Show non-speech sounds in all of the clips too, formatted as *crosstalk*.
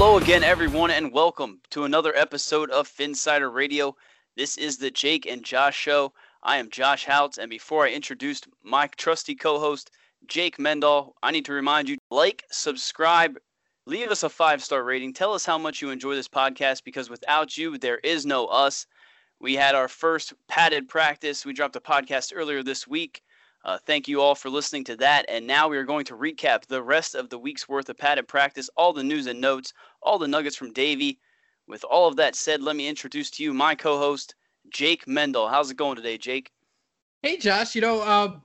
Hello again, everyone, and welcome to another episode of Phinsider Radio. This is the Jake and Josh Show. I am Josh Houtz, and before I introduce my trusty co-host Jake Mendel, I need to remind you: like, subscribe, leave us a five-star rating. Tell us how much you enjoy this podcast, because without you, there is no us. We had our first padded practice. We dropped a podcast earlier this week. Uh, thank you all for listening to that. And now we are going to recap the rest of the week's worth of padded practice, all the news and notes, all the nuggets from Davie. With all of that said, let me introduce to you my co host, Jake Mendel. How's it going today, Jake? Hey, Josh. You know, uh,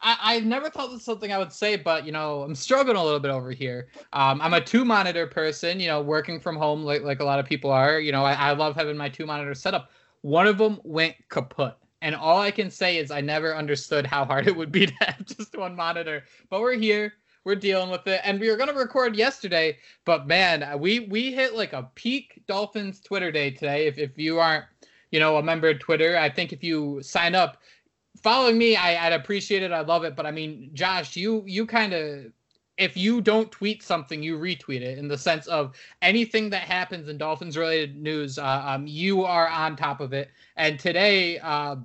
I, I never thought this was something I would say, but, you know, I'm struggling a little bit over here. Um, I'm a two monitor person, you know, working from home like, like a lot of people are. You know, I, I love having my two monitor setup. One of them went kaput. And all I can say is I never understood how hard it would be *laughs* to have just one monitor. But we're here. We're dealing with it. And we were gonna record yesterday, but man, we we hit like a peak Dolphins Twitter day today. If if you aren't, you know, a member of Twitter, I think if you sign up, following me, I, I'd appreciate it. I love it. But I mean, Josh, you you kind of if you don't tweet something, you retweet it in the sense of anything that happens in Dolphins related news, uh, um, you are on top of it. And today, uh,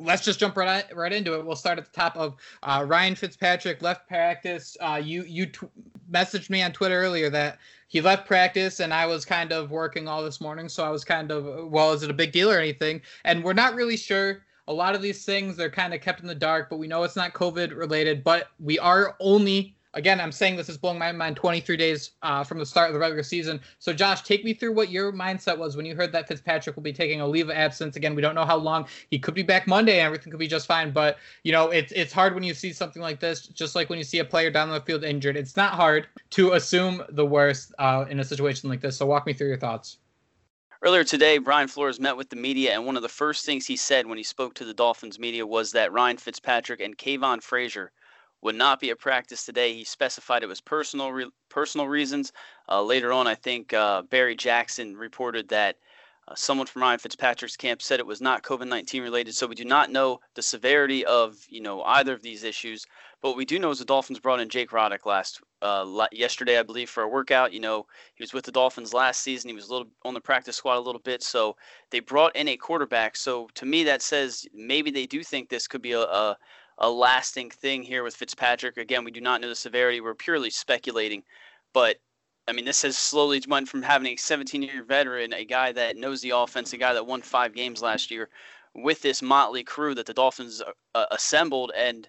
let's just jump right right into it. We'll start at the top of uh, Ryan Fitzpatrick left practice. Uh, you you t- messaged me on Twitter earlier that he left practice, and I was kind of working all this morning, so I was kind of well, is it a big deal or anything? And we're not really sure. A lot of these things they're kind of kept in the dark, but we know it's not COVID related. But we are only again, I'm saying this is blowing my mind 23 days uh, from the start of the regular season. So, Josh, take me through what your mindset was when you heard that Fitzpatrick will be taking a leave of absence. Again, we don't know how long. He could be back Monday and everything could be just fine. But, you know, it's, it's hard when you see something like this, just like when you see a player down the field injured. It's not hard to assume the worst uh, in a situation like this. So, walk me through your thoughts. Earlier today, Brian Flores met with the media, and one of the first things he said when he spoke to the Dolphins media was that Ryan Fitzpatrick and Kavon Frazier would not be at practice today. He specified it was personal re- personal reasons. Uh, later on, I think uh, Barry Jackson reported that uh, someone from Ryan Fitzpatrick's camp said it was not COVID-19 related. So we do not know the severity of you know either of these issues. But what we do know is the Dolphins brought in Jake Rudock last uh, yesterday, I believe, for a workout. You know, he was with the Dolphins last season. He was a little on the practice squad a little bit. So they brought in a quarterback. So to me, that says maybe they do think this could be a, a a lasting thing here with Fitzpatrick. Again, we do not know the severity. We're purely speculating. But I mean, this has slowly went from having a 17 year veteran, a guy that knows the offense, a guy that won five games last year, with this motley crew that the Dolphins uh, uh assembled. And,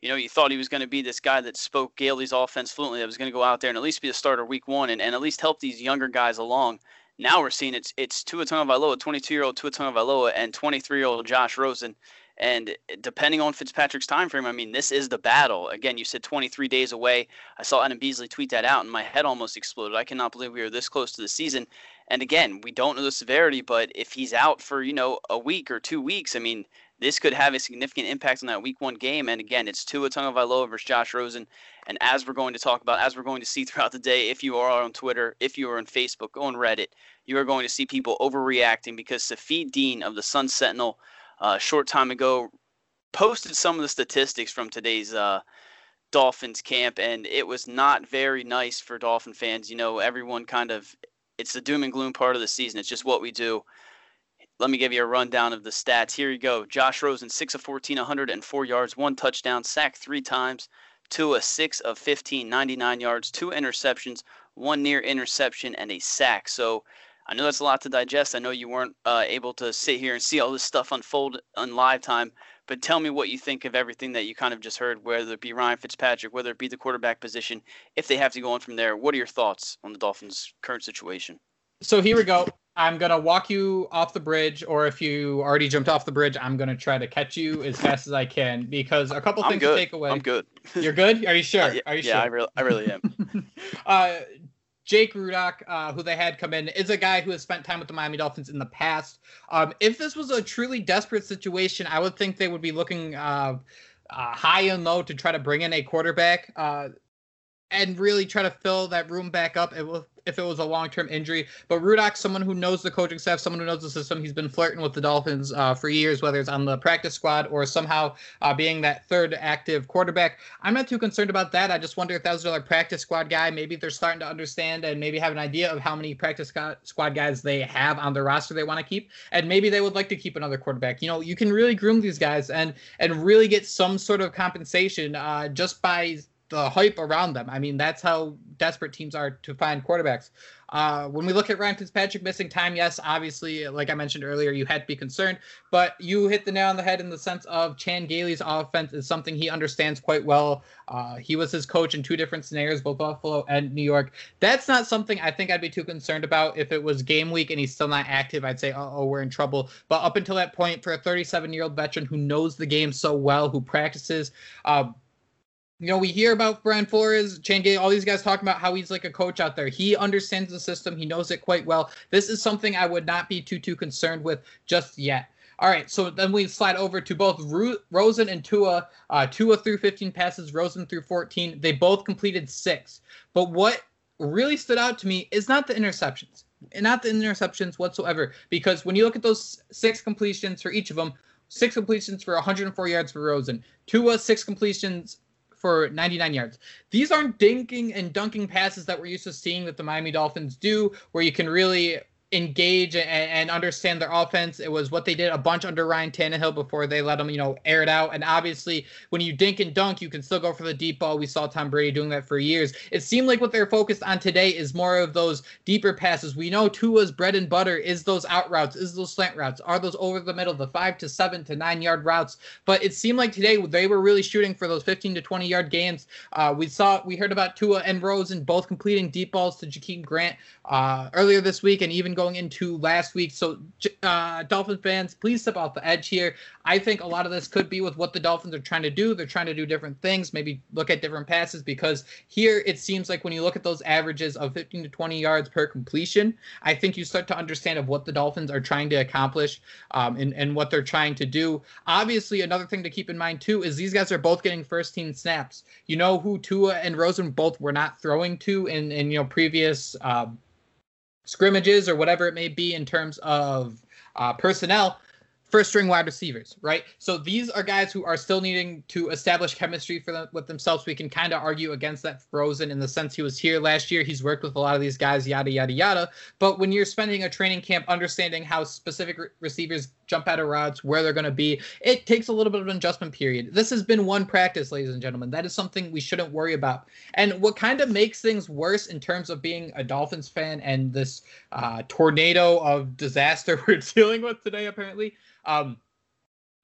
you know, you thought he was going to be this guy that spoke Gailey's offense fluently, that was going to go out there and at least be a starter week one and, and at least help these younger guys along. Now we're seeing it's it's Tua Tagovailoa, 22 year old Tua Tagovailoa, and 23 year old Josh Rosen and eh, depending on Fitzpatrick's time frame, I mean, this is the battle. Again, you said 23 days away. I saw Adam Beasley tweet that out, and my head almost exploded. I cannot believe we are this close to the season. And again, we don't know the severity, but if he's out for you know a week or two weeks, I mean, this could have a significant impact on that Week One game. And again, it's Tua Tagovailoa versus Josh Rosen. And as we're going to talk about, as we're going to see *laughs* throughout the day, if you are on Twitter, if you are on Facebook, on Reddit, you are going to see people overreacting because Safid Deen of the Sun Sentinel a short time ago posted some of the statistics from today's uh, Dolphins camp, and it was not very nice for Dolphin fans. You know, everyone kind of it's the doom and gloom part of the season. It's just what we do. Let me give you a rundown of the stats. Here you go. Josh Rosen, 6 of 14, 104 yards, one touchdown, sacked three times, Tua, 6 of 15, 99 yards, two interceptions, one near interception, and a sack. So I know that's a lot to digest. I know you weren't uh, able to sit here and see all this stuff unfold on live time, but tell me what you think of everything that you kind of just heard, whether it be Ryan Fitzpatrick, whether it be the quarterback position, if they have to go on from there. What are your thoughts on the Dolphins' current situation? So here we go. I'm gonna walk you off the bridge, or if you already jumped off the bridge, I'm gonna try to catch you as fast as I can because a couple things to take away. I'm good. You're good. Are you *laughs* sure? Uh, yeah, Are you yeah, sure? I really, I really am. *laughs* uh, Jake Rudock, uh, who they had come in, is a guy who has spent time with the Miami Dolphins in the past. Um, if this was a truly desperate situation, I would think they would be looking uh, uh, high and low to try to bring in a quarterback uh, and really try to fill that room back up. If it was a long term injury. But Rudock, someone who knows the coaching staff, someone who knows the system, he's been flirting with the Dolphins uh, for years, whether it's on the practice squad or somehow uh, being that third active quarterback. I'm not too concerned about that. I just wonder if that was another practice squad guy. Maybe they're starting to understand and maybe have an idea of how many practice squad guys they have on their roster they want to keep, and maybe they would like to keep another quarterback. You know, you can really groom these guys and and really get some sort of compensation uh, just by the hype around them. I mean, that's how desperate teams are to find quarterbacks. Uh, when we look at Ryan Fitzpatrick missing time, yes, obviously, like I mentioned earlier, you had to be concerned, but you hit the nail on the head in the sense of Chan Gailey's offense is something he understands quite well. Uh, he was his coach in two different scenarios, both Buffalo and New York. That's not something I think I'd be too concerned about. If it was game week and he's still not active, I'd say, oh, we're in trouble. But up until that point, for a 37 year old veteran who knows the game so well, who practices, uh, you know, we hear about Brian Flores, Chan Gailey, all these guys talking about how he's like a coach out there. He understands the system. He knows it quite well. This is something I would not be too too concerned with just yet. All right, so then we slide over to both Ru- Rosen and Tua. Uh, Tua through 15 passes, Rosen through 14. They both completed six. But what really stood out to me is not the interceptions, not the interceptions whatsoever. Because when you look at those six completions for each of them, six completions for 104 yards for Rosen, Tua six completions for 99 yards. These aren't dinking and dunking passes that we're used to seeing that the Miami Dolphins do, where you can really engage and, and, understand their offense. It was what they did a bunch under Ryan Tannehill before they let him, you know, air it out. And obviously, when you dink and dunk, you can still go for the deep ball. We saw Tom Brady doing that for years. It seemed like what they're focused on today is more of those deeper passes. We know Tua's bread and butter is those out routes, is those slant routes, are those over the middle, the five to seven to nine yard routes. But it seemed like today they were really shooting for those 15 to 20 yard gains. Uh, we saw, we heard about Tua and Rosen both completing deep balls to Jakeem Grant uh, earlier this week and even going into last week. So, uh, Dolphin fans, please step off the edge here. I think a lot of this could be with what the Dolphins are trying to do. They're trying to do different things, maybe look at different passes because here it seems like when you look at those averages of 15 to 20 yards per completion, I think you start to understand of what the Dolphins are trying to accomplish um, and, and what they're trying to do. Obviously, another thing to keep in mind too is these guys are both getting first team snaps. You know who Tua and Rosen both were not throwing to in, in you know previous um, scrimmages or whatever it may be in terms of uh, personnel first string wide receivers, right? So these are guys who are still needing to establish chemistry for them with themselves. We can kind of argue against that Frozen in the sense he was here last year. He's worked with a lot of these guys, yada yada yada. But when you're spending a training camp understanding how specific re- receivers jump out of routes, where they're going to be, it takes a little bit of an adjustment period. This has been one practice, ladies and gentlemen. That is something we shouldn't worry about. And what kind of makes things worse in terms of being a Dolphins fan and this uh, tornado of disaster *laughs* we're dealing with today, apparently um,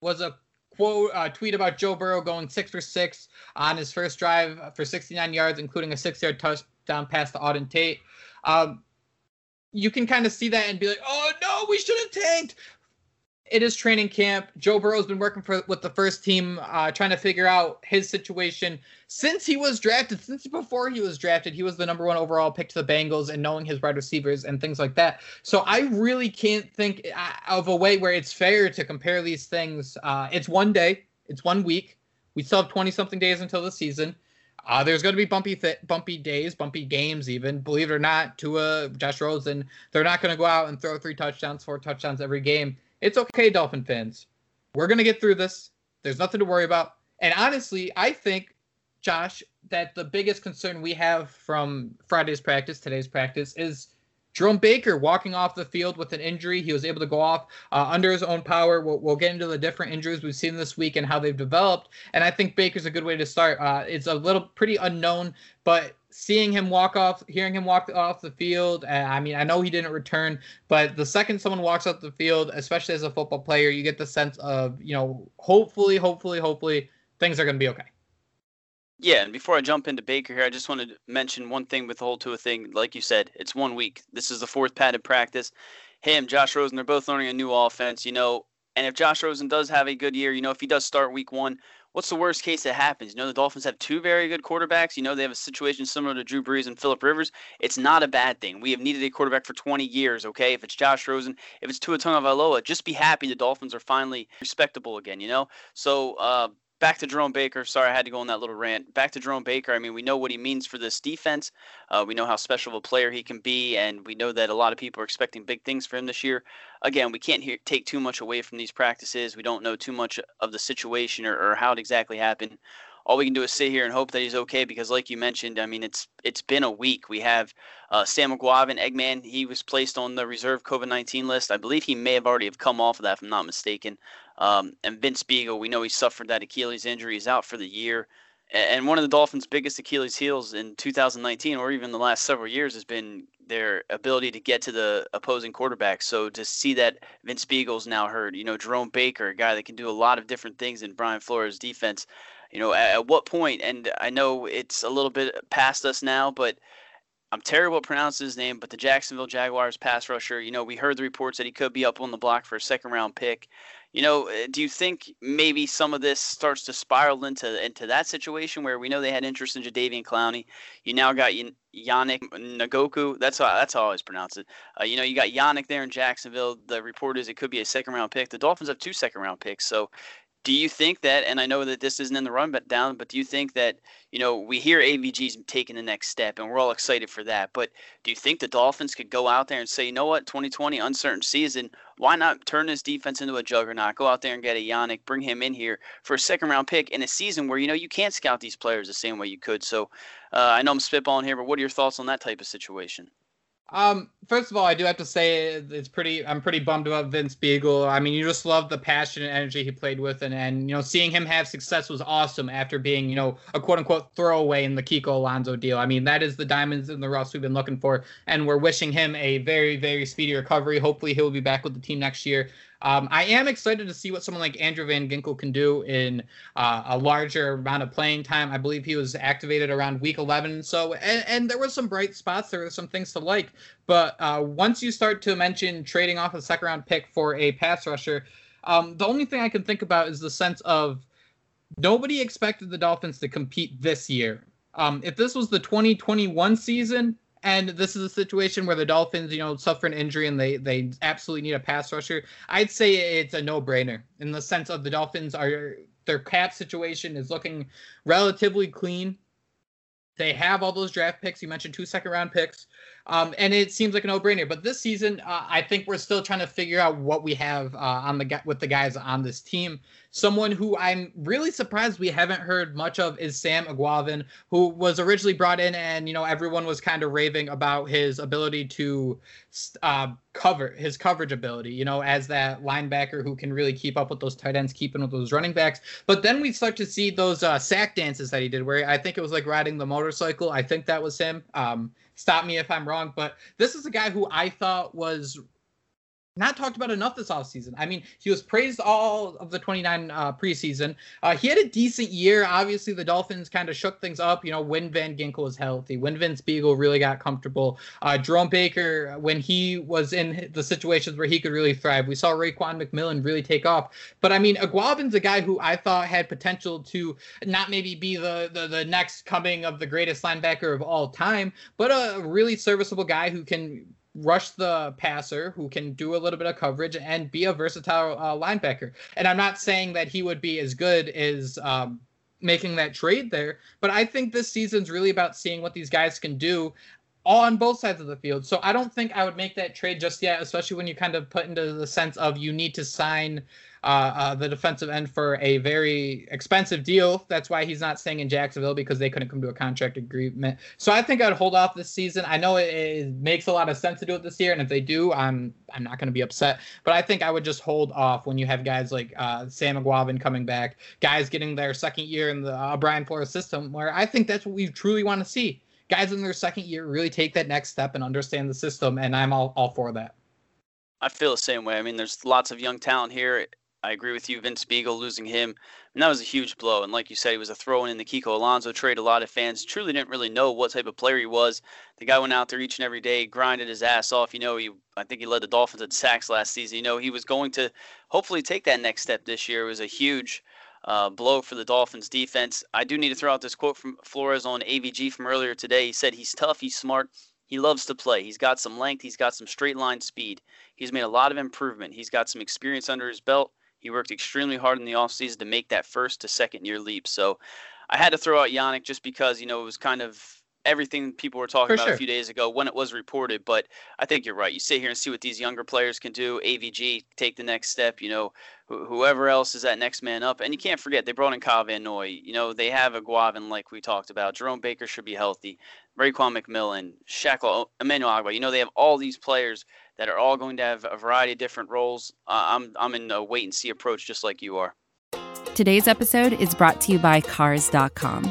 was a quote uh, tweet about Joe Burrow going six for six on his first drive for 69 yards, including a six-yard touchdown pass to Auden Tate. Um, you can kind of see that and be like, "Oh no, we should have tanked." It is training camp. Joe Burrow's been working for with the first team, uh, trying to figure out his situation since he was drafted. Since before he was drafted, he was the number one overall pick to the Bengals, and knowing his wide receivers and things like that. So I really can't think uh, of a way where it's fair to compare these things. Uh, it's one day, it's one week. We still have twenty something days until the season. Uh, there's going to be bumpy, th- bumpy days, bumpy games. Even believe it or not, Tua, Josh Rosen, they're not going to go out and throw three touchdowns, four touchdowns every game it's okay, Dolphin fans. We're going to get through this. There's nothing to worry about. And honestly, I think, Josh, that the biggest concern we have from Friday's practice, today's practice, is Jerome Baker walking off the field with an injury. He was able to go off uh, under his own power. We'll, we'll, get into the different injuries we've seen this week and how they've developed. And I think Baker's a good way to start. Uh, it's a little pretty unknown, but seeing him walk off, hearing him walk off the field, uh, I mean, I know he didn't return, but the second someone walks off the field, especially as a football player, you get the sense of, you know, hopefully, hopefully, hopefully things are going to be okay. Yeah, and before I jump into Baker here, I just want to mention one thing with the whole Tua thing. Like you said, it's one week. This is the fourth padded practice. Him, Josh Rosen, they're both learning a new offense, you know. And if Josh Rosen does have a good year, you know, if he does start week one, what's the worst case that happens? You know, the Dolphins have two very good quarterbacks. You know, they have a situation similar to Drew Brees and Philip Rivers. It's not a bad thing. We have needed a quarterback for 20 years, okay? If it's Josh Rosen, if it's Tua Tagovailoa, just be happy the Dolphins are finally respectable again, you know? So, uh, back to Jerome Baker. Sorry, I had to go on that little rant. Back to Jerome Baker. I mean, we know what he means for this defense. Uh, we know how special of a player he can be, and we know that a lot of people are expecting big things for him this year. Again, we can't hear, take too much away from these practices. We don't know too much of the situation or, or how it exactly happened all we can do is sit here and hope that he's okay because, like you mentioned, I mean, it's it's been a week. We have uh, Sam Eguavoen, Eggman. He was placed on the reserve COVID nineteen list. I believe he may have already have come off of that, if I'm not mistaken. Um, and Vince Biegel, we know he suffered that Achilles injury. He's out for the year. And one of the Dolphins' biggest Achilles heels in 2019, or even the last several years, has been their ability to get to the opposing quarterback. So to see that Vince Biegel's now hurt, you know, Jerome Baker, a guy that can do a lot of different things in Brian Flores' defense, you know, at, at what point, and I know it's a little bit past us now, but I'm terrible at pronouncing his name, but the Jacksonville Jaguars pass rusher, you know, we heard the reports that he could be up on the block for a second round pick. You know, uh, do you think maybe some of this starts to spiral into into that situation where we know they had interest in Jadeveon Clowney? You now got Yannick Nagoku. That's how that's how I always pronounce it. Uh, you know, you got Yannick there in Jacksonville. The report is it could be a second round pick. The Dolphins have two second round picks, so do you think that and i know that this isn't in the run but down but do you think that you know we hear avg's taking the next step and we're all excited for that but do you think the dolphins could go out there and say you know what? 2020 uncertain season. Why not turn this defense into a juggernaut? Go out there and get a yannick bring him in here for a second round pick in a season where you know you can't scout these players the same way you could. So uh, i know i'm spitballing here but what are your thoughts on that type of situation Um, first of all, I do have to say it's pretty. I'm pretty bummed about Vince Biegel. I mean, you just love the passion and energy he played with, and and you know, seeing him have success was awesome after being you know a quote unquote throwaway in the Kiko Alonso deal. I mean, that is the diamonds in the rough we've been looking for, and we're wishing him a very very speedy recovery. Hopefully, he'll be back with the team next year. Um, I am excited to see what someone like Andrew Van Ginkel can do in uh, a larger amount of playing time. I believe he was activated around week 11. So, and, and there were some bright spots. There were some things to like. But uh, once you start to mention trading off a second round pick for a pass rusher, um, the only thing I can think about is the sense of nobody expected the Dolphins to compete this year. Um, if this was the 2021 season, and this is a situation where the Dolphins, you know, suffer an injury and they they absolutely need a pass rusher. I'd say it's a no-brainer in the sense of the Dolphins are their cap situation is looking relatively clean. They have all those draft picks. You mentioned two second round picks. Um, and it seems like a no-brainer. But this season, uh, I think we're still trying to figure out what we have uh, on the with the guys on this team. Someone who I'm really surprised we haven't heard much of is Sam Eguavoen, who was originally brought in, and you know everyone was kind of raving about his ability to uh, cover his coverage ability. You know, as that linebacker who can really keep up with those tight ends, keeping with those running backs. But then we start to see those uh, sack dances that he did, where I think it was like riding the motorcycle. I think that was him. Um, stop me if I'm wrong, but this is a guy who I thought was not talked about enough this offseason. I mean, he was praised all of the 29 uh, preseason. Uh, he had a decent year. Obviously, the Dolphins kind of shook things up, you know, when Van Ginkel was healthy, when Vince Biegel really got comfortable. Uh, Jerome Baker, when he was in the situations where he could really thrive. We saw Raekwon McMillan really take off. But I mean, Eguavoen's a guy who I thought had potential to not maybe be the, the, the next coming of the greatest linebacker of all time, but a really serviceable guy who can rush the passer who can do a little bit of coverage and be a versatile uh, linebacker. And I'm not saying that he would be as good as um, making that trade there, but I think this season's really about seeing what these guys can do on both sides of the field. So I don't think I would make that trade just yet, especially when you kind of put into the sense of you need to sign uh, uh, the defensive end for a very expensive deal. That's why he's not staying in Jacksonville because they couldn't come to a contract agreement. So I think I'd hold off this season. I know it, it makes a lot of sense to do it this year, and if they do, I'm I'm not going to be upset. But I think I would just hold off when you have guys like uh, Sam Eguavoen coming back, guys getting their second year in the uh, Brian Flores system, where I think that's what we truly want to see. Guys in their second year really take that next step and understand the system, and I'm all, all for that. I feel the same way. I mean, there's lots of young talent here. I agree with you. Vince Biegel losing him, and that was a huge blow. And like you said, he was a throw in in the Kiko Alonso trade. A lot of fans truly didn't really know what type of player he was. The guy went out there each and every day, grinded his ass off. You know, he I think he led the Dolphins at sacks last season. You know, he was going to hopefully take that next step this year. It was a huge uh, blow for the Dolphins defense. I do need to throw out this quote from Flores on AVG from earlier today. He said he's tough, he's smart, he loves to play. He's got some length, he's got some straight line speed. He's made a lot of improvement. He's got some experience under his belt. He worked extremely hard in the offseason to make that first to second year leap. So I had to throw out Yannick just because, you know, it was kind of everything people were talking For about sure. a few days ago when it was reported. But I think you're right. You sit here and see what these younger players can do. AVG take the next step. You know, wh- whoever else is that next man up. And you can't forget they brought in Kyle Van Noy. You know, they have Eguavoen like we talked about. Jerome Baker should be healthy. Raekwon McMillan, Shackle, Emmanuel Ogbah. You know, they have all these players that are all going to have a variety of different roles. Uh, I'm I'm in a wait and see approach, just like you are. Today's episode is brought to you by Cars.com.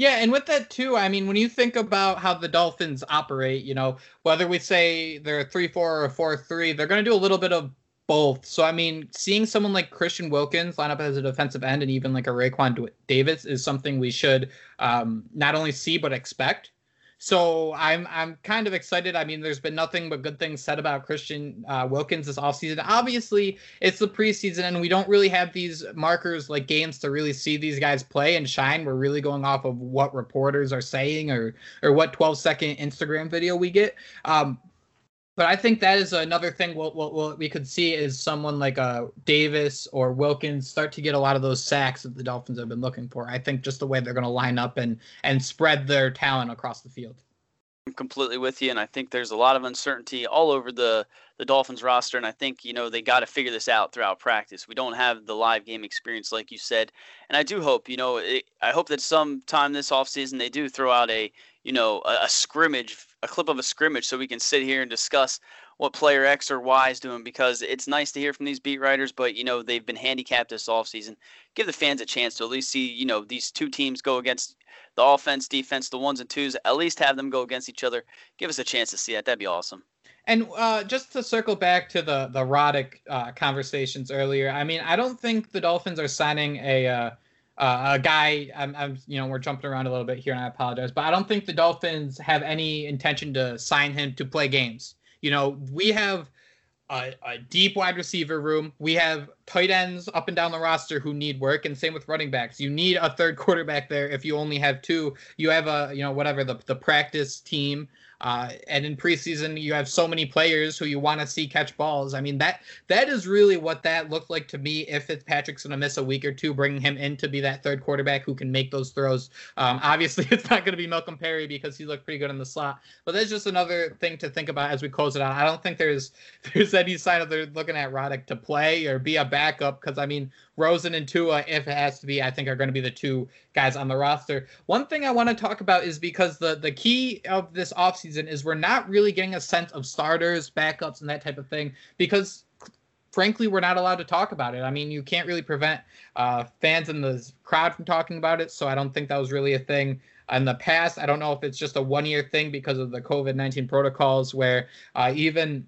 Yeah, and with that too, I mean, when you think about how the Dolphins operate, you know, whether we say they're three four or four three, they're going to do a little bit of both. So I mean, seeing someone like Christian Wilkins line up as a defensive end, and even like a Raekwon Davis, is something we should um, not only see but expect. So I'm I'm kind of excited. I mean, there's been nothing but good things said about Christian uh, Wilkins this offseason. Obviously, it's the preseason, and we don't really have these markers like games to really see these guys play and shine. We're really going off of what reporters are saying or or what 12 second Instagram video we get. Um, but I think that is another thing what, what, what we could see is someone like uh, Davis or Wilkins start to get a lot of those sacks that the Dolphins have been looking for. I think just the way they're going to line up and and spread their talent across the field. I'm completely with you, and I think there's a lot of uncertainty all over the the Dolphins roster, and I think you know they got to figure this out throughout practice. We don't have the live game experience like you said, and I do hope you know it, I hope that sometime this offseason they do throw out a you know a, a scrimmage, a clip of a scrimmage, so we can sit here and discuss what player X or Y is doing because it's nice to hear from these beat writers, but you know they've been handicapped this offseason. Give the fans a chance to at least see you know these two teams go against the offense, defense, the ones and twos. At least have them go against each other. Give us a chance to see that. That'd be awesome. And uh, just to circle back to the the Rudock uh, conversations earlier, I mean, I don't think the Dolphins are signing a uh, uh, a guy. I'm, I'm, you know, we're jumping around a little bit here, and I apologize, but I don't think the Dolphins have any intention to sign him to play games. You know, we have a, a, deep wide receiver room. We have tight ends up and down the roster who need work, and same with running backs. You need a third *laughs* quarterback there if you only have two. You have a you know whatever the the practice team uh, and in preseason, you have so many players who you want to see catch balls. I mean, that that is really what that looked like to me. If Fitzpatrick's going to miss a week or two, bringing him in to be that third quarterback who can make those throws. Um, obviously, *laughs* it's not going to be Malcolm Perry because he looked pretty good in the slot. But that's just another thing to think about as we close it out. I don't think there's *laughs* there's any sign of they're looking at Rudock to play or be a backup because I mean, Rosen and Tua, if it has to be, I think are going to be the two guys on the roster. One thing I want to talk about is because the the key of this offseason is we're not really getting a sense of starters, backups, and that type of thing because frankly we're not allowed to talk about it. I mean, you can't really prevent uh, fans in the crowd from talking about it, so I don't think that was really a thing in the past. I don't know if it's just a one year thing because of the COVID 19 protocols where uh, even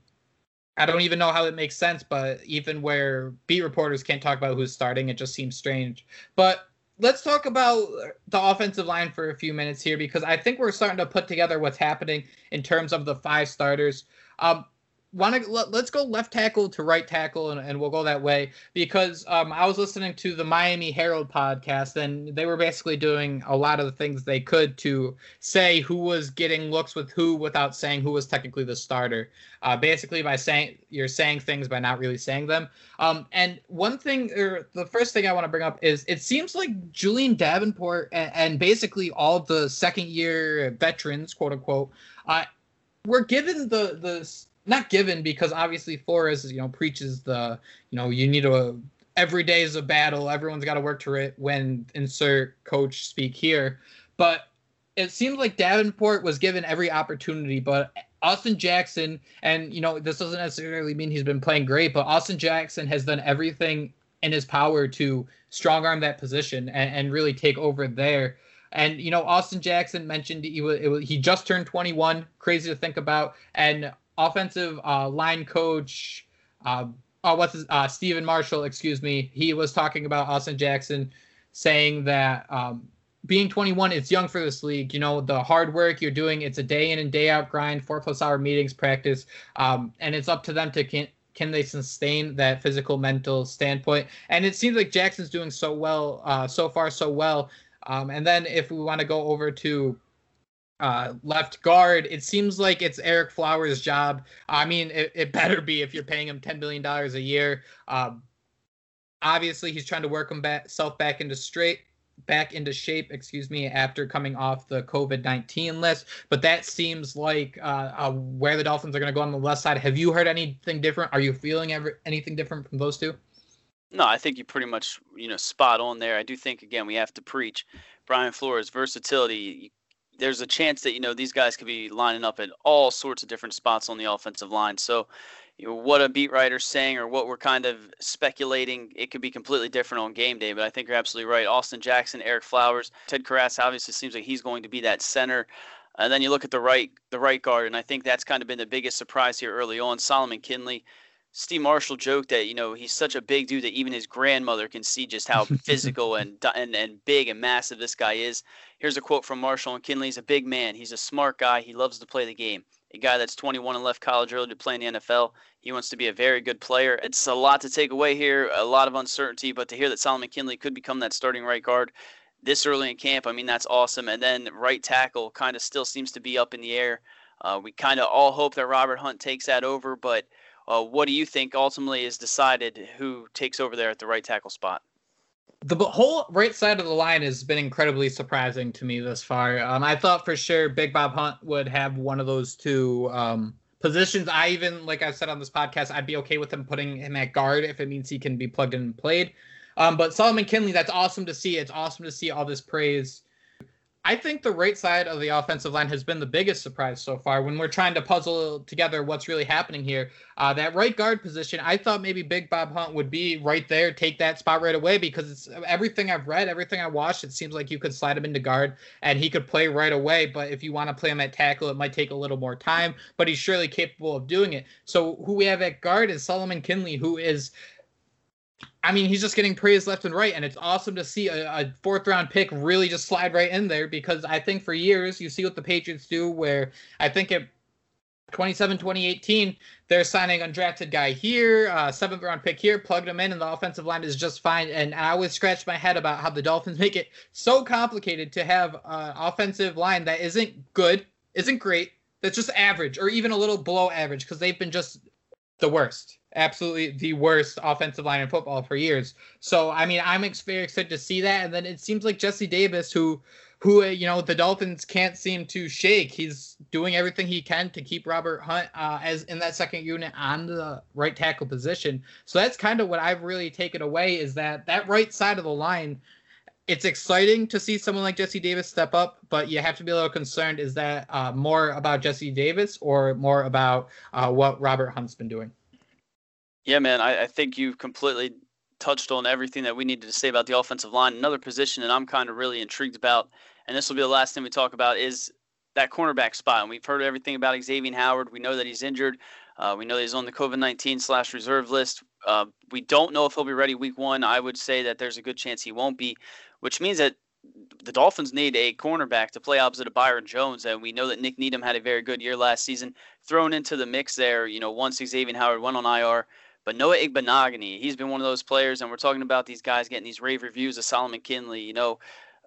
I don't even know how it makes sense, but even where beat reporters can't talk about who's starting, it just seems strange. But let's talk about the offensive line for a few minutes here because I think we're starting to put together what's happening in terms of the five starters. Um, want to let, us go left tackle to right tackle and, and we'll go that way. Because um, i was listening to the miami herald podcast and they were basically doing a lot of the things they could to say who was getting looks with who without saying who was technically the starter. Uh, basically by saying you're saying things by not really saying them. Um, and one thing or the first thing i want to bring up is it seems like julian davenport and, and basically all the second year veterans quote unquote uh, were given the the not given because obviously Flores, you know, preaches the, you know, you need to every day is a battle. Everyone's got to work to it. When insert coach speak here, but it seems like Davenport was given every opportunity, but Austin Jackson, and you know, this doesn't necessarily mean he's been playing great, but Austin Jackson has done everything in his power to strong arm that position and, and really take over there. And you know, Austin Jackson mentioned he was, was, he just turned 21. Crazy to think about. And offensive uh, line coach, uh, oh, what's his, uh, Stephen Marshall, excuse me. He was talking about Austin Jackson, saying that um, being 21, it's young for this league. You know, the hard work you're doing, it's a day in and day out grind, four plus hour meetings, practice, um, and it's up to them to can can they sustain that physical mental standpoint. And it seems like Jackson's doing so well, uh, so far so well. Um, and then if we want to go over to uh, left guard. It seems like it's Ereck Flowers' job. I mean, it, it better be if you're paying him $10 billion a year. Um, obviously, he's trying to work himself back into straight back into shape, excuse me, after coming off the COVID 19 list. But that seems like uh, uh, where the Dolphins are going to go on the left side. Have you heard anything different? Are you feeling ever, anything different from those two? No, I think you pretty much, you know, spot on there. I do think, again, we have to preach Brian Flores' versatility there's a chance that you know these guys could be lining up at all sorts of different spots on the offensive line. So, you know, what a beat writer's saying or what we're kind of speculating, it could be completely different on game day. But I think you're absolutely right. Austin Jackson, Ereck Flowers, Ted Karras obviously seems like he's going to be that center. And then you look at the right the right guard, and I think that's kind of been the biggest surprise here early on. Solomon Kindley. Steve Marshall joked that you know he's such a big dude that even his grandmother can see just how *laughs* physical and and and big and massive this guy is. Here's a quote from Marshall and Kindley: "He's a big man. He's a smart guy. He loves to play the game. A guy that's 21 and left college early to play in the NFL. He wants to be a very good player. It's a lot to take away here, a lot of uncertainty. But to hear that Solomon Kindley could become that starting right guard this early in camp, I mean that's awesome. And then right tackle kind of still seems to be up in the air. Uh, we kind of all hope that Robert Hunt takes that over, but uh, what do you think ultimately is decided who takes over there at the right tackle spot? The whole right side of the line has been incredibly surprising to me this far. Um, I thought for sure Big Bob Hunt would have one of those two um, positions. I even, like I said on this podcast, I'd be okay with him putting him at guard if it means he can be plugged in and played. Um, but Solomon Kindley, that's awesome to see. It's awesome to see all this praise I think the right side of the offensive line has been the biggest surprise so far when we're trying to puzzle together what's really happening here. Uh, that right guard position, I thought maybe Big Bob Hunt would be right there, take that spot right away because it's everything I've read, everything I watched, it seems like you could slide him into guard and he could play right away. But if you want to play him at tackle, it might take a little more time, but he's surely capable of doing it. So who we have at guard is Solomon Kindley, who is I mean, he's just getting praise left and right, and it's awesome to see a, a, fourth round pick really just slide right in there because I think for years you see what the Patriots do, where I think it 27 2018 they're signing undrafted guy here uh, seventh round pick here plugged him in and the offensive line is just fine and i always scratch my head about how the dolphins make it so complicated to have an offensive line that isn't good isn't great that's just average or even a little below average because they've been just the worst absolutely the worst offensive line in football for years. So I mean, I'm very excited to see that. And then it seems like Jesse Davis, who who you know the Dolphins can't seem to shake. He's doing everything he can to keep Robert Hunt uh, as in that second unit on the right tackle position. So that's kind of what I've really taken away is that that right side of the line. It's exciting to see someone like Jesse Davis step up, but you have to be a little concerned. Is that uh, more about Jesse Davis or more about uh, what Robert Hunt's been doing? Yeah, man, I, I think you've completely touched on everything that we needed to say about the offensive line. Another position that I'm kind of really intrigued about, and this will be the last thing we talk about, is that cornerback spot. And we've heard everything about Xavier Howard. We know that he's injured. Uh, we know that he's on the COVID 19 slash reserve list. Uh, we don't know if he'll be ready week one. I would say that there's a good chance he won't be, which means that the Dolphins need a cornerback to play opposite of Byron Jones, and we know that Nick Needham had a very good year last season. Thrown into the mix there, you know, once Xavier Howard went on IR, but Noah Igbinoghene, he's been one of those players, and we're talking about these guys getting these rave reviews of Solomon Kindley, you know,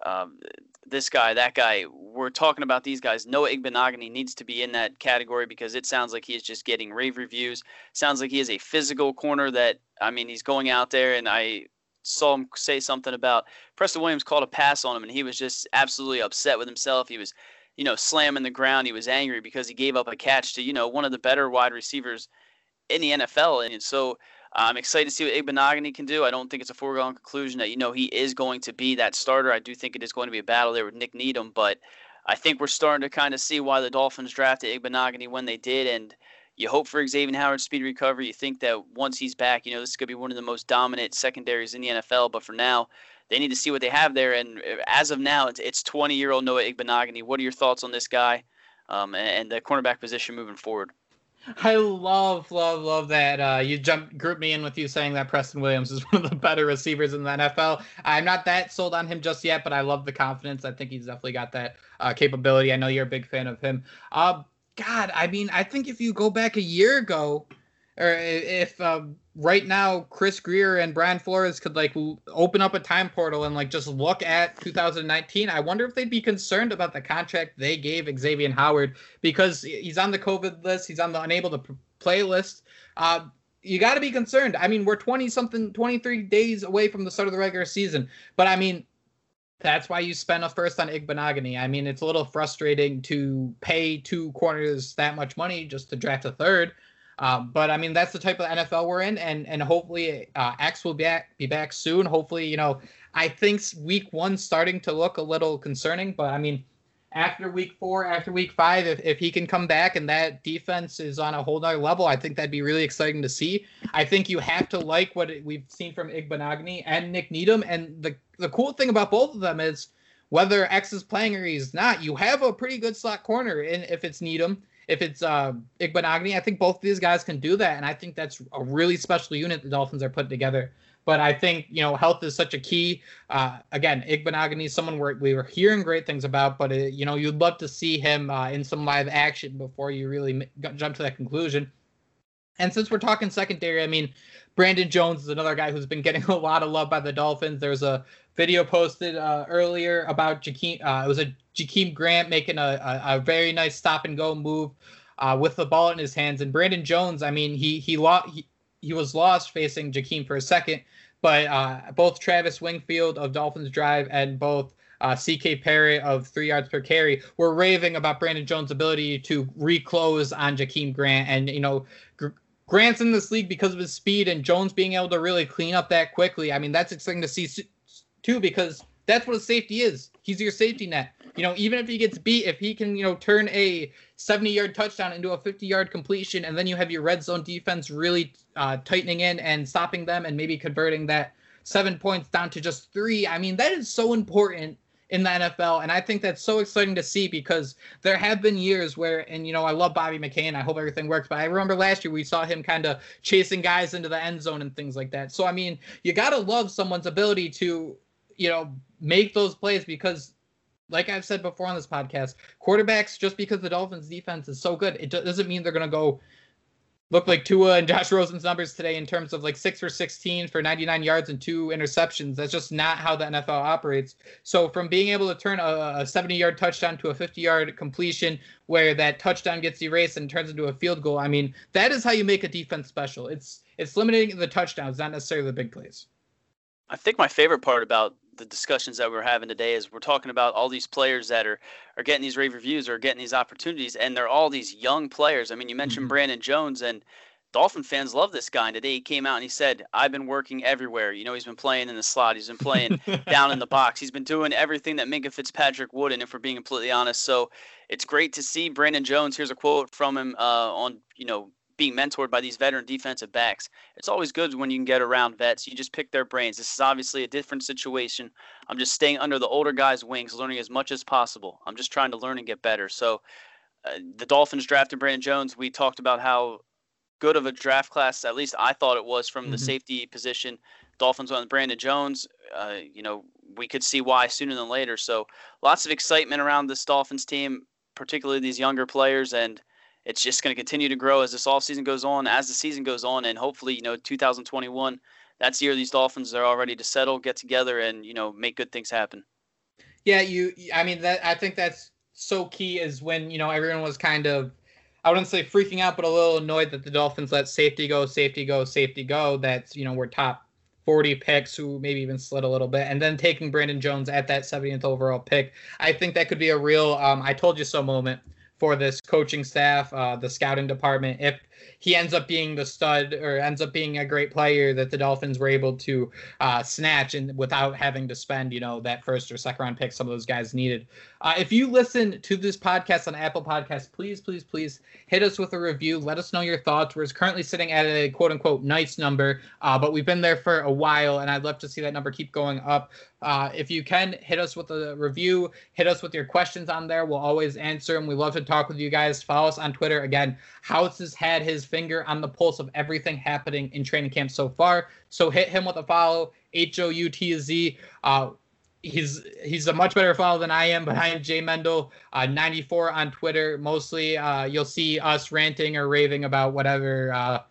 um, this guy, that guy. We're talking about these guys. Noah Igbinoghene needs to be in that category because it sounds like he is just getting rave reviews. Sounds like he is a physical corner that, I mean, he's going out there, and I saw him say something about Preston Williams called a pass on him, and he was just absolutely upset with himself. He was, you know, slamming the ground. He was angry because he gave up a catch to, you know, one of the better wide receivers – in the NFL. And so I'm excited to see what Igbinoghene can do. I don't think it's a foregone conclusion that, you know, he is going to be that starter. I do think it is going to be a battle there with Nick Needham, but I think we're starting to kind of see why the Dolphins drafted Igbinoghene when they did. And you hope for Xavier Howard's speed recovery. You think that once he's back, you know, this could be one of the most dominant secondaries in the NFL. But for now, they need to see what they have there. And uh, as of now, it's 20 year old Noah Igbinoghene. What are your thoughts on this guy um, and the cornerback position moving forward? I love, love, love that uh, you jump group me in with you saying that Preston Williams is *laughs* one of the better receivers in the NFL. I'm not that sold on him just yet, but I love the confidence. I think he's definitely got that uh, capability. I know you're a big fan of him. Uh, God, I mean, I think if you go back a year ago, or if um, right now Chris Grier and Brian Flores could like open up a time portal and like just look at 2019, I wonder if they'd be concerned about the contract they gave Xavier Howard because he's on the COVID list, he's on the unable to play list. Uh, you got to be concerned. I mean, we're 20 something, 23 days away from the start of the regular season, but I mean, that's why you spend a first on Igbinoghene. I mean, it's a little frustrating to pay two corners that much money just to draft a third. Um, but I mean, that's the type of NFL we're in, and and hopefully uh, X will be back, be back soon. Hopefully, you know, I think week one starting to look a little concerning, but I mean, after week four, after week five, if, if he can come back and that defense is on a whole nother level, I think that'd be really exciting to see. I think you have to like what we've seen from Igbinoghene and Nick Needham, and the the cool thing about both of them is whether X is playing or he's not, you have a pretty good slot corner in if it's Needham if it's uh, Igbinoghene. I think both of these guys can do that, and I think that's a really special unit the Dolphins are putting together. But I think you know health is such a key. Uh, again, Igbinoghene is someone where we were hearing great things about, but it, you know you'd love to see him uh, in some live action before you really jump to that conclusion. And since we're talking secondary, I mean, Brandon Jones is another guy who's been getting *laughs* a lot of love by the Dolphins. There's a video posted uh, earlier about Jakeem. Uh, it was a Jakeem Grant making a, a, a very nice stop and go move uh, with the ball in his hands. And Brandon Jones, I mean, he he lost. He, he was lost facing Jakeem for a second, but uh, both Travis Wingfield of Dolphins Drive and both uh, CK Perry of three yards per carry were raving about Brandon Jones' ability to reclose on Jakeem Grant. And, you know, Gr- Grant's in this league because of his speed and Jones being able to really clean up that quickly. I mean, that's exciting to see too because that's what a safety is. He's your safety net. You know, even if he gets beat, if he can, you know, turn a 70 yard touchdown into a 50 yard completion, and then you have your red zone defense really uh, tightening in and stopping them and maybe converting that seven points down to just three. I mean, that is so important in the NFL. And I think that's so exciting to see because there have been years where, and you know, I love Bobby McCain. I hope everything works. But I remember last year we saw him kind of chasing guys into the end zone and things like that. So, I mean, you got to love someone's ability to, you know, make those plays because like I've said before on this podcast, quarterbacks just because the Dolphins defense is so good, it doesn't mean they're going to go look like Tua and Josh Rosen's numbers today in terms of like 6 for 16 for 99 yards and two interceptions. That's just not how the NFL operates. So from being able to turn a, a 70 yard touchdown to a 50 yard completion where that touchdown gets erased and turns into a field goal, I mean, that is how you make a defense special. It's it's limiting the touchdowns, not necessarily the big plays. I think my favorite part about the discussions that we're having today is we're talking about all these players that are are getting these rave reviews or getting these opportunities, and they're all these young players. I mean, you mentioned mm-hmm. Brandon Jones, and Dolphin fans love this guy. And today he came out and he said, "I've been working everywhere. You know, he's been playing in the slot, he's been playing *laughs* down in the box, he's been doing everything that Minkah Fitzpatrick would." And if we're being completely honest, so it's great to see Brandon Jones. Here's a quote from him uh, on you know being mentored by these veteran defensive backs. It's always good when you can get around vets. You just pick their brains. This is obviously a different situation. I'm just staying under the older guys' wings, learning as much as possible. I'm just trying to learn and get better. So, uh, the Dolphins drafted Brandon Jones. We talked about how good of a draft class, at least I thought it was from mm-hmm. the safety position. Dolphins went with Brandon Jones. Uh, you know, we could see why sooner than later. So, lots of excitement around this Dolphins team, particularly these younger players. And it's just going to continue to grow as this all season goes on, as the season goes on, and hopefully, you know, 2021, that's the year these Dolphins are all ready to settle, get together, and you know, make good things happen. Yeah, you. I mean, that I think that's so key is when you know everyone was kind of, I wouldn't say freaking out, but a little annoyed that the Dolphins let safety go, safety go, safety go. That's you know we're top 40 picks who maybe even slid a little bit and then taking brandon jones at that 70th overall pick i think that could be a real um, i told you so moment for this coaching staff, uh, the scouting department. If he ends up being the stud or ends up being a great player that the Dolphins were able to uh, snatch and without having to spend, you know, that first or second round pick some of those guys needed. Uh, if you listen to this podcast on Apple Podcasts, please, please, please hit us with a review. Let us know your thoughts. We're currently sitting at a quote unquote nice number, uh, but we've been there for a while, and I'd love to see that number keep going up. Uh, if you can, hit us with a review, hit us with your questions on there. We'll always answer them. We love to talk with you guys. Follow us on Twitter. Again, Houtz has had his finger on the pulse of everything happening in training camp so far. So hit him with a follow, H O U T Z. Uh, he's he's a much better follow than I am, but I am Jay Mendel, uh, 94 on Twitter. Mostly, uh, you'll see us ranting or raving about whatever uh,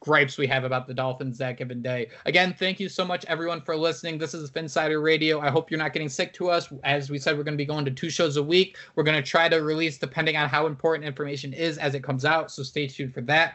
gripes we have about the Dolphins that given day. Again, thank you so much, everyone, for listening. This is Phinsider Radio. I hope you're not getting sick to us. As we said, we're going to be going to two shows a week. We're going to try to release depending on how important information is as it comes out. So stay tuned for that.